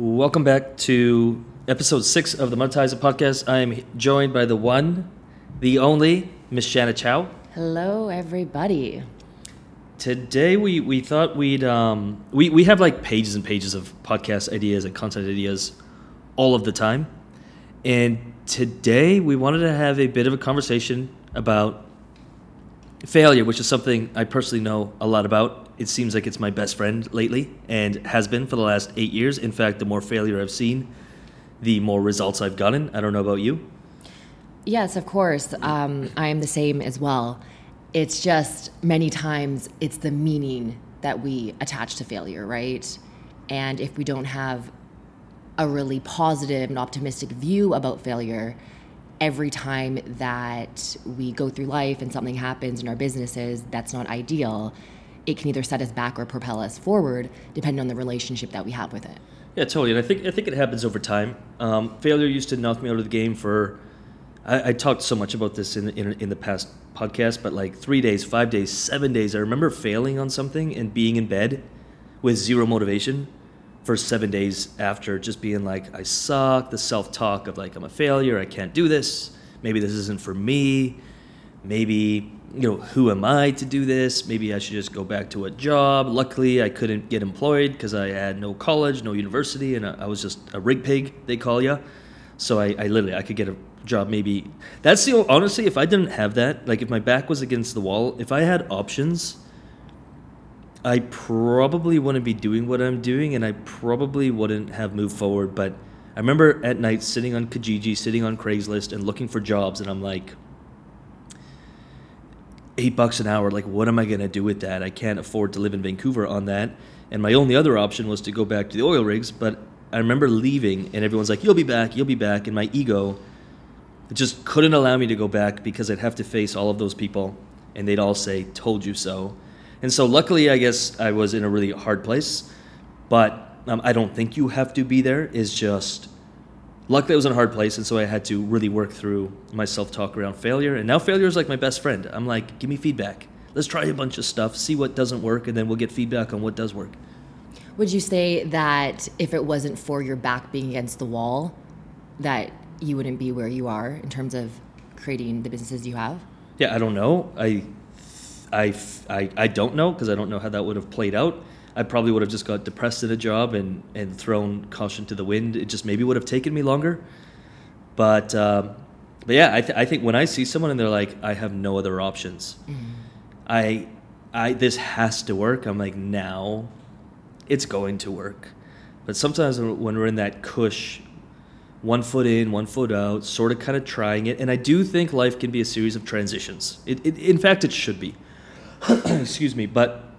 Welcome back to episode six of the Monetizer podcast. I am joined by the one, the only, Miss Shana Chow. Hello, everybody. Today we, we thought we'd um, we, we have like pages and pages of podcast ideas and content ideas all of the time. And today we wanted to have a bit of a conversation about failure, which is something I personally know a lot about. It seems like it's my best friend lately and has been for the last eight years. In fact, the more failure I've seen, the more results I've gotten. I don't know about you. Yes, of course. Um, I am the same as well. It's just many times it's the meaning that we attach to failure, right? And if we don't have a really positive and optimistic view about failure, every time that we go through life and something happens in our businesses that's not ideal, it can either set us back or propel us forward, depending on the relationship that we have with it. Yeah, totally. And I think I think it happens over time. Um, failure used to knock me out of the game for. I, I talked so much about this in, in in the past podcast, but like three days, five days, seven days. I remember failing on something and being in bed with zero motivation for seven days after, just being like, I suck. The self talk of like I'm a failure. I can't do this. Maybe this isn't for me. Maybe you know, who am I to do this? Maybe I should just go back to a job. Luckily, I couldn't get employed because I had no college, no university, and I was just a rig pig, they call you. So I, I literally, I could get a job maybe. That's the, honestly, if I didn't have that, like if my back was against the wall, if I had options, I probably wouldn't be doing what I'm doing and I probably wouldn't have moved forward. But I remember at night sitting on Kijiji, sitting on Craigslist and looking for jobs, and I'm like, eight bucks an hour. Like, what am I going to do with that? I can't afford to live in Vancouver on that. And my only other option was to go back to the oil rigs. But I remember leaving, and everyone's like, you'll be back, you'll be back. And my ego just couldn't allow me to go back because I'd have to face all of those people, and they'd all say, told you so. And so, luckily, I guess I was in a really hard place. But um, I don't think you have to be there, is just luckily I was in a hard place, and so I had to really work through my self talk around failure. And now failure is like my best friend. I'm like, give me feedback. Let's try a bunch of stuff, see what doesn't work, and then we'll get feedback on what does work. Would you say that if it wasn't for your back being against the wall, that you wouldn't be where you are in terms of creating the businesses you have? Yeah, I don't know. I, I, I, I don't know because I don't know how that would have played out. I probably would have just got depressed in a job and, and thrown caution to the wind. It just maybe would have taken me longer. But, um, but yeah, I, th- I think when I see someone and they're like, I have no other options, mm-hmm. I, I, this has to work. I'm like, now it's going to work. But sometimes when we're in that cush, one foot in, one foot out, sort of kind of trying it. And I do think life can be a series of transitions. It, it in fact, it should be. Excuse me. But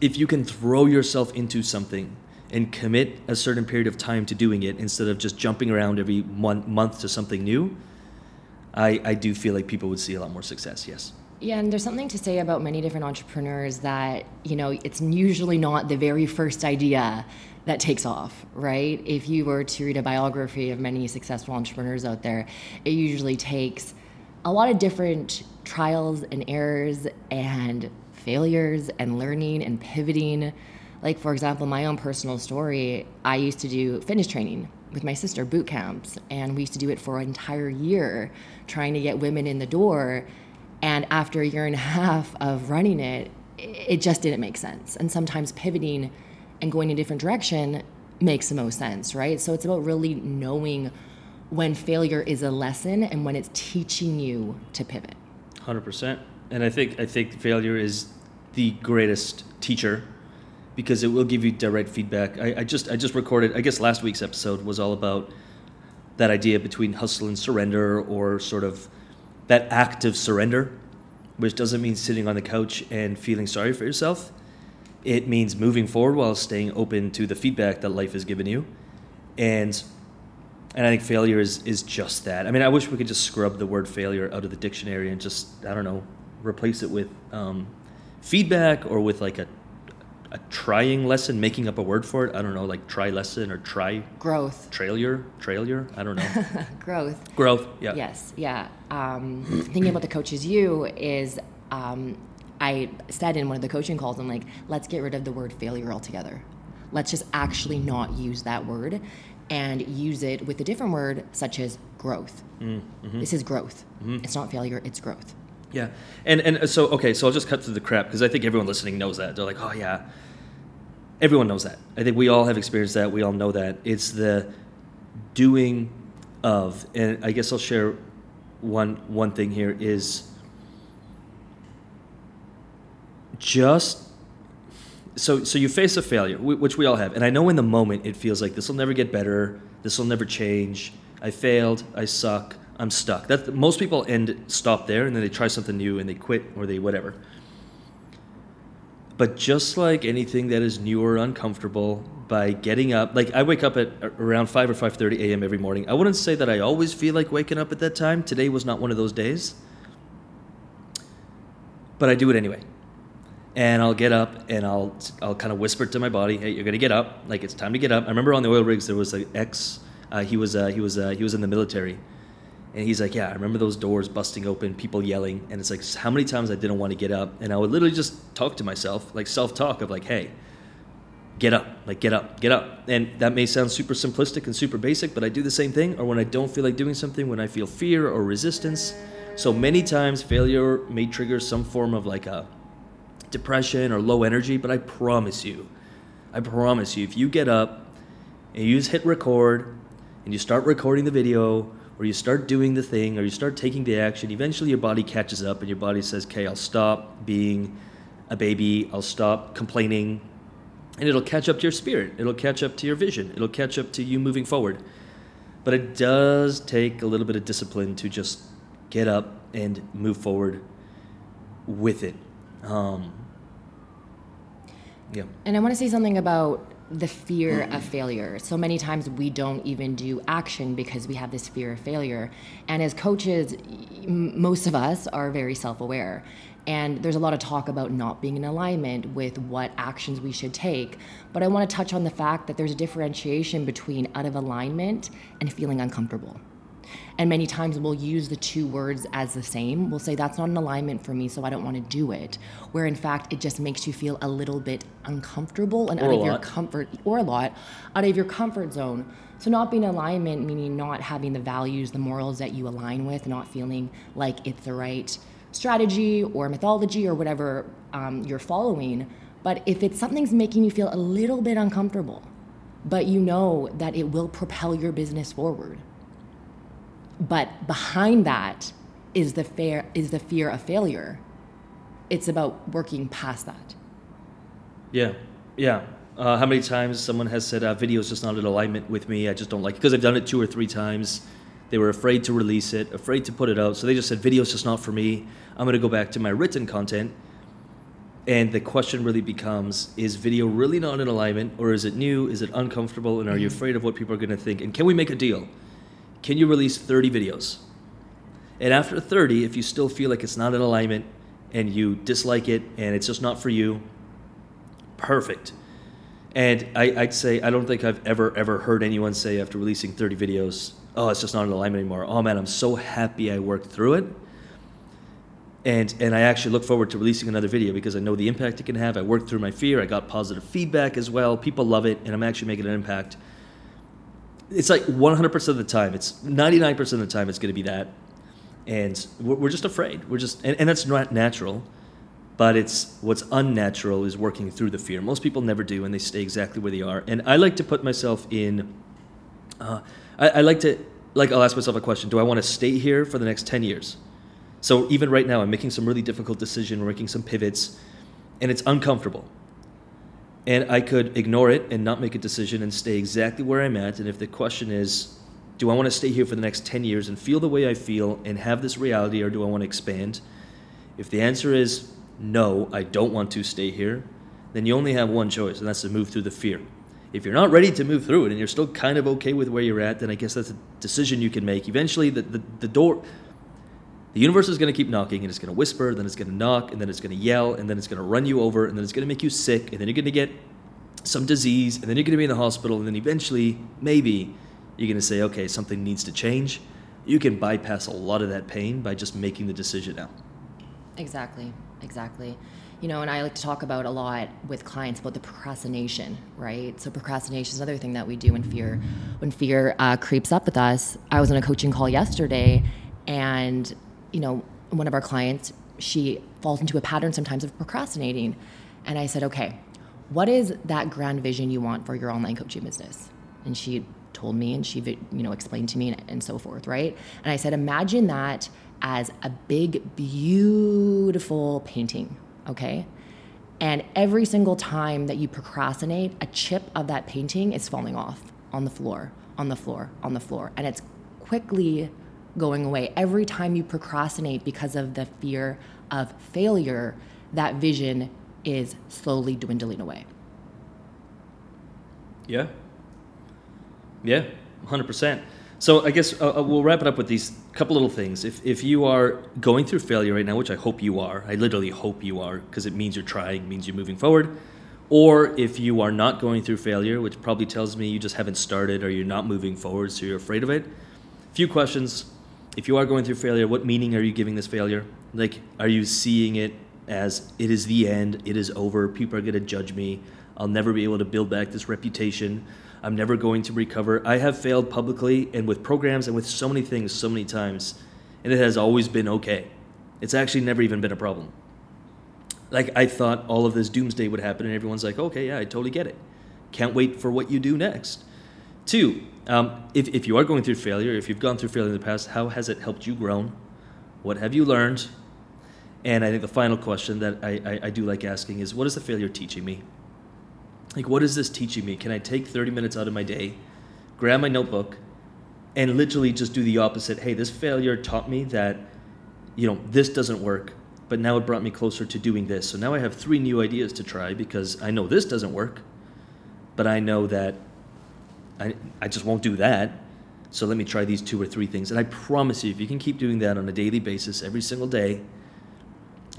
if you can throw yourself into something and commit a certain period of time to doing it instead of just jumping around every month to something new, I, I do feel like people would see a lot more success, yes. Yeah, and there's something to say about many different entrepreneurs that, you know, it's usually not the very first idea that takes off, right? If you were to read a biography of many successful entrepreneurs out there, it usually takes a lot of different trials and errors and failures and learning and pivoting. Like, for example, my own personal story, I used to do fitness training with my sister, boot camps, and we used to do it for an entire year, trying to get women in the door. And after a year and a half of running it, it just didn't make sense. And sometimes pivoting and going in a different direction makes the most sense, right? So it's about really knowing when failure is a lesson and when it's teaching you to pivot. 100%. And I think I think failure is the greatest teacher because it will give you direct feedback. I, I, just I just recorded. I guess last week's episode was all about that idea between hustle and surrender, or sort of that act of surrender, which doesn't mean sitting on the couch and feeling sorry for yourself. It means moving forward while staying open to the feedback that life has given you, and and I think failure is is just that. I mean, I wish we could just scrub the word failure out of the dictionary and just I don't know replace it with um, feedback or with like a a trying lesson, making up a word for it. I don't know, like try lesson or try growth, trailer, trailer. I don't know. growth. Growth. Yeah. Yes. Yeah. Um, thinking about the coaches, you is um, I said in one of the coaching calls, I'm like, let's get rid of the word failure altogether. Let's just actually not use that word and use it with a different word, such as growth. Mm-hmm. This is growth. Mm-hmm. It's not failure, it's growth. Yeah. And, and uh, so, okay, so I'll just cut through the crap because I think everyone listening knows that. They're like, oh, yeah. Everyone knows that. I think we all have experienced that. We all know that. It's the doing of, and I guess I'll share one one thing here is just so so you face a failure which we all have and i know in the moment it feels like this will never get better this will never change i failed i suck i'm stuck that most people end stop there and then they try something new and they quit or they whatever but just like anything that is new or uncomfortable by getting up like i wake up at around 5 or 5.30 a.m every morning i wouldn't say that i always feel like waking up at that time today was not one of those days but i do it anyway and I'll get up and I'll I'll kind of whisper to my body, "Hey, you're gonna get up. Like it's time to get up." I remember on the oil rigs there was an ex. Uh, he was uh, he was uh, he was in the military, and he's like, "Yeah, I remember those doors busting open, people yelling, and it's like how many times I didn't want to get up, and I would literally just talk to myself, like self talk of like, "Hey, get up, like get up, get up." And that may sound super simplistic and super basic, but I do the same thing. Or when I don't feel like doing something, when I feel fear or resistance. So many times, failure may trigger some form of like a depression or low energy, but I promise you, I promise you, if you get up and you just hit record and you start recording the video or you start doing the thing or you start taking the action, eventually your body catches up and your body says, okay, I'll stop being a baby, I'll stop complaining, and it'll catch up to your spirit. It'll catch up to your vision. It'll catch up to you moving forward. But it does take a little bit of discipline to just get up and move forward with it. Um, yeah. And I want to say something about the fear of mm-hmm. failure. So many times we don't even do action because we have this fear of failure. And as coaches, most of us are very self aware. And there's a lot of talk about not being in alignment with what actions we should take. But I want to touch on the fact that there's a differentiation between out of alignment and feeling uncomfortable. And many times we'll use the two words as the same. We'll say, that's not an alignment for me, so I don't want to do it. Where in fact, it just makes you feel a little bit uncomfortable and or out of lot. your comfort, or a lot, out of your comfort zone. So, not being in alignment, meaning not having the values, the morals that you align with, not feeling like it's the right strategy or mythology or whatever um, you're following. But if it's something's making you feel a little bit uncomfortable, but you know that it will propel your business forward, but behind that is the fear is the fear of failure. It's about working past that. Yeah yeah. Uh, how many times someone has said uh, video is just not in alignment with me. I just don't like it. Because i've done it two or three times. They were afraid to release it afraid to put it out. So they just said video is just not for me. I'm going to go back to my written content. And the question really becomes is video really not in alignment or is it new? Is it uncomfortable? And are you mm-hmm. afraid of what people are going to think? And can we make a deal can you release 30 videos? And after 30, if you still feel like it's not in alignment and you dislike it and it's just not for you, perfect. And I, would say I don't think I've ever ever heard anyone say after releasing 30 videos, "Oh, it's just not in alignment anymore." Oh man, I'm so happy I worked through it. And and I actually look forward to releasing another video because I know the impact it can have. I worked through my fear. I got positive feedback as well. People love it, and I'm actually making an impact it's like 100% of the time it's 99% of the time it's going to be that. And we're, just afraid. We're just and, and that's not natural but it's what's unnatural is working through the fear. Most people never do and they stay exactly where they are. And i like to put myself in uh, I, I like to like i'll ask myself a question. Do i want to stay here for the next 10 years? So even right now i'm making some really difficult decision we're making some pivots and it's uncomfortable and I could ignore it and not make a decision and stay exactly where I'm at. And if the question is, do I want to stay here for the next 10 years and feel the way I feel and have this reality, or do I want to expand? If the answer is no, I don't want to stay here, then you only have one choice, and that's to move through the fear. If you're not ready to move through it and you're still kind of okay with where you're at, then I guess that's a decision you can make. Eventually, the, the, the door, the universe is going to keep knocking and it's going to whisper, then it's going to knock, and then it's going to yell, and then it's going to run you over, and then it's going to make you sick, and then you're going to get some disease, and then you're going to be in the hospital, and then eventually, maybe, you're going to say, okay, something needs to change. You can bypass a lot of that pain by just making the decision now. Exactly, exactly. you know, and I like to talk about a lot with clients about the procrastination, right? So procrastination is another thing that we do when fear, when fear uh, creeps up with us. I was on a coaching call yesterday, and you know, one of our clients, she falls into a pattern sometimes of procrastinating, and I said, okay, what is that grand vision you want for your online coaching business? And she told me, and she, you know, explained to me, and, and so forth, right? And I said, imagine that as a big, beautiful painting, okay? And every single time that you procrastinate, a chip of that painting is falling off on the floor, on the floor, on the floor. And it's quickly going away. Every time you procrastinate because of the fear of failure, that vision is slowly dwindling away. Yeah. Yeah, 100%. So I guess uh, uh, we'll wrap it up with these couple little things. If, if you are going through failure right now, which I hope you are, I literally hope you are, because it means you're trying, means you're moving forward. Or if you are not going through failure, which probably tells me you just haven't started or you're not moving forward, so you're afraid of it. Few questions. If you are going through failure, what meaning are you giving this failure? Like, are you seeing it as it is the end, it is over, people are going to judge me, I'll never be able to build back this reputation? I'm never going to recover. I have failed publicly and with programs and with so many things so many times, and it has always been okay. It's actually never even been a problem. Like, I thought all of this doomsday would happen, and everyone's like, okay, yeah, I totally get it. Can't wait for what you do next. Two, um, if, if you are going through failure, if you've gone through failure in the past, how has it helped you grow? What have you learned? And I think the final question that I, I, I do like asking is what is the failure teaching me? like what is this teaching me can i take 30 minutes out of my day grab my notebook and literally just do the opposite hey this failure taught me that you know this doesn't work but now it brought me closer to doing this so now i have three new ideas to try because i know this doesn't work but i know that i, I just won't do that so let me try these two or three things and i promise you if you can keep doing that on a daily basis every single day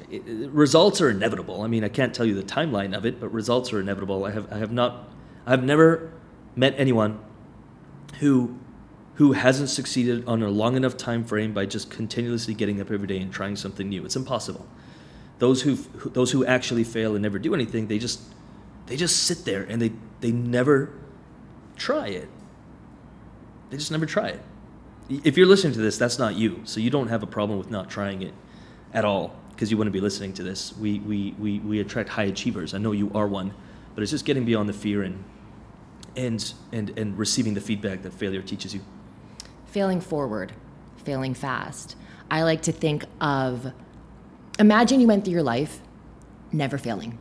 it, results are inevitable. I mean, I can't tell you the timeline of it, but results are inevitable. I have I have not I have never met anyone who who hasn't succeeded on a long enough time frame by just continuously getting up every day and trying something new. It's impossible. Those who those who actually fail and never do anything, they just they just sit there and they they never try it. They just never try it. If you're listening to this, that's not you. So you don't have a problem with not trying it at all because you wouldn't be listening to this. We, we, we, we attract high achievers. I know you are one, but it's just getting beyond the fear and, and, and, and receiving the feedback that failure teaches you. Failing forward, failing fast. I like to think of imagine you went through your life never failing.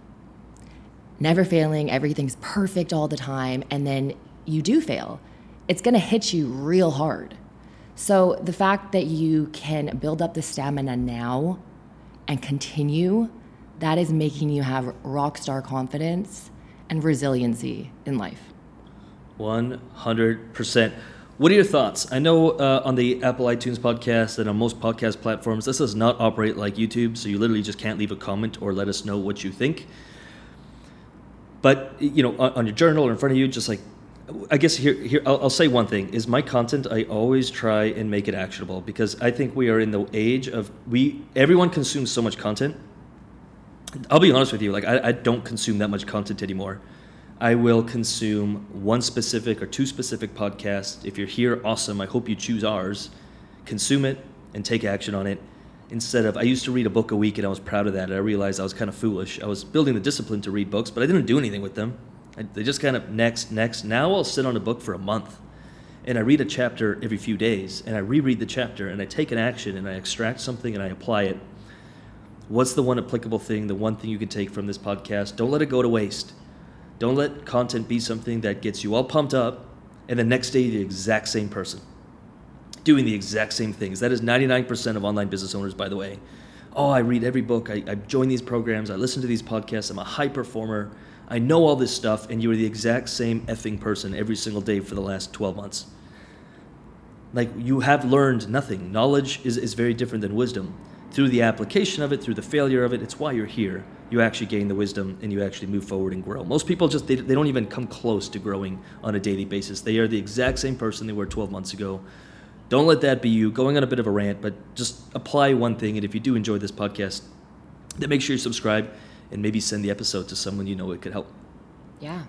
Never failing, everything's perfect all the time, and then you do fail. It's gonna hit you real hard. So the fact that you can build up the stamina now and continue, that is making you have rock star confidence and resiliency in life. 100%. What are your thoughts? I know uh, on the Apple iTunes podcast and on most podcast platforms, this does not operate like YouTube, so you literally just can't leave a comment or let us know what you think. But you know, on, on your journal or in front of you, just like I guess here, here I'll, I'll, say one thing: is my content. I always try and make it actionable because I think we are in the age of we. Everyone consumes so much content. I'll be honest with you: like I, I don't consume that much content anymore. I will consume one specific or two specific podcasts. If you're here, awesome. I hope you choose ours. Consume it and take action on it. Instead of, I used to read a book a week and I was proud of that. I realized I was kind of foolish. I was building the discipline to read books, but I didn't do anything with them. They just kind of next, next. Now I'll sit on a book for a month and I read a chapter every few days and I reread the chapter and I take an action and I extract something and I apply it. What's the one applicable thing, the one thing you can take from this podcast? Don't let it go to waste. Don't let content be something that gets you all pumped up and the next day the exact same person doing the exact same things. That is 99% of online business owners, by the way. Oh, I read every book, I, I join these programs, I listen to these podcasts, I'm a high performer. I know all this stuff, and you are the exact same effing person every single day for the last 12 months. Like, you have learned nothing. Knowledge is, is very different than wisdom. Through the application of it, through the failure of it, it's why you're here. You actually gain the wisdom and you actually move forward and grow. Most people just, they, they don't even come close to growing on a daily basis. They are the exact same person they were 12 months ago. Don't let that be you going on a bit of a rant, but just apply one thing. And if you do enjoy this podcast, then make sure you subscribe and maybe send the episode to someone you know it could help. Yeah.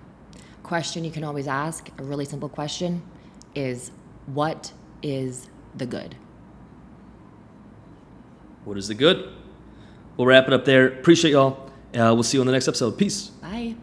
Question you can always ask, a really simple question, is what is the good? What is the good? We'll wrap it up there. Appreciate y'all. Uh, we'll see you on the next episode. Peace. Bye.